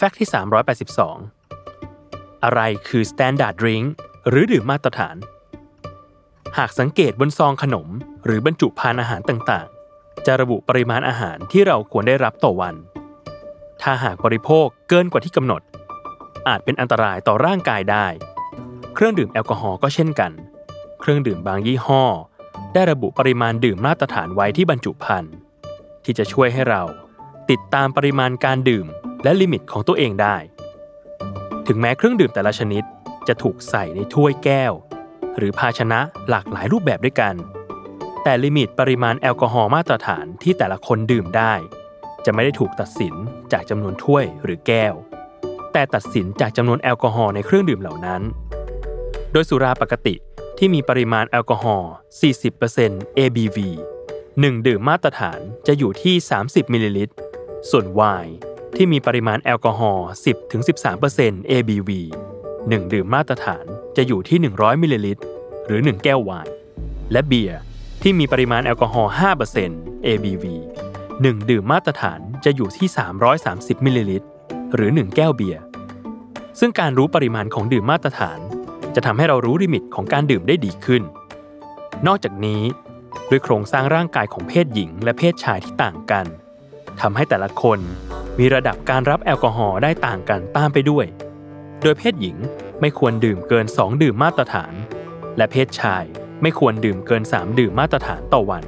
แฟกต์ที่ 382 อะไรคือ Standard Drink หรือดื่มมาตรฐาน หากสังเกตบนซองขนม หรือบรรจุภัณฑ์อาหารต่างๆ จะระบุปริมาณอาหารที่เราควรได้รับต่อวัน ถ้าหากบริโภคเกินกว่าที่กำหนด อาจเป็นอันตรายต่อร่างกายได้ เครื่องดื่มแอลกอฮอล์ก็เช่นกัน เครื่องดื่มบางยี่ห้อ ได้ระบุปริมาณดื่มมาตรฐานไว้ที่บรรจุภัณฑ์ที่จะช่วยให้เราติดตามปริมาณการดื่ม และ limit ของตัวเองได้ ถึงแม้เครื่องดื่มแต่ละชนิดจะถูกใส่ในถ้วยแก้ว หรือภาชนะหลากหลายรูปแบบด้วยกัน แต่ limit ปริมาณแอลกอฮอล์มาตรฐานที่แต่ละคนดื่มได้ จะไม่ได้ถูกตัดสินจากจำนวนถ้วยหรือแก้ว แต่ตัดสินจากจำนวนแอลกอฮอล์ในเครื่องดื่มเหล่านั้น โดยสุราปกติที่มีปริมาณแอลกอฮอล์ 40% ABV 1 ดื่มมาตรฐานจะอยู่ที่ 30มิลลิลิตร ส่วนไวน์ ที่มีปริมาณแอลกอฮอล์ 10-13% ABV 1 ดื่มมาตรฐานจะอยู่ที่ 100 มิลลิลิตร หรือ 1 แก้วไวน์ และเบียร์ที่มีปริมาณแอลกอฮอล์ 5% ABV 1 ดื่มมาตรฐานจะอยู่ที่ 330 มิลลิลิตร หรือ 1 แก้วเบียร์ ซึ่งการรู้ปริมาณของดื่มมาตรฐาน จะทำให้เรารู้ลิมิตของการดื่มได้ดีขึ้น นอกจากนี้ด้วยโครงสร้างร่างกายของเพศหญิงและเพศชายที่ต่างกันทำให้แต่ละคน มีระดับการรับแอลกอฮอล์ได้ต่างกันตามไปด้วย โดยเพศหญิงไม่ควรดื่มเกิน 2 ดื่มมาตรฐาน และเพศชายไม่ควรดื่มเกิน 3 ดื่มมาตรฐานต่อวัน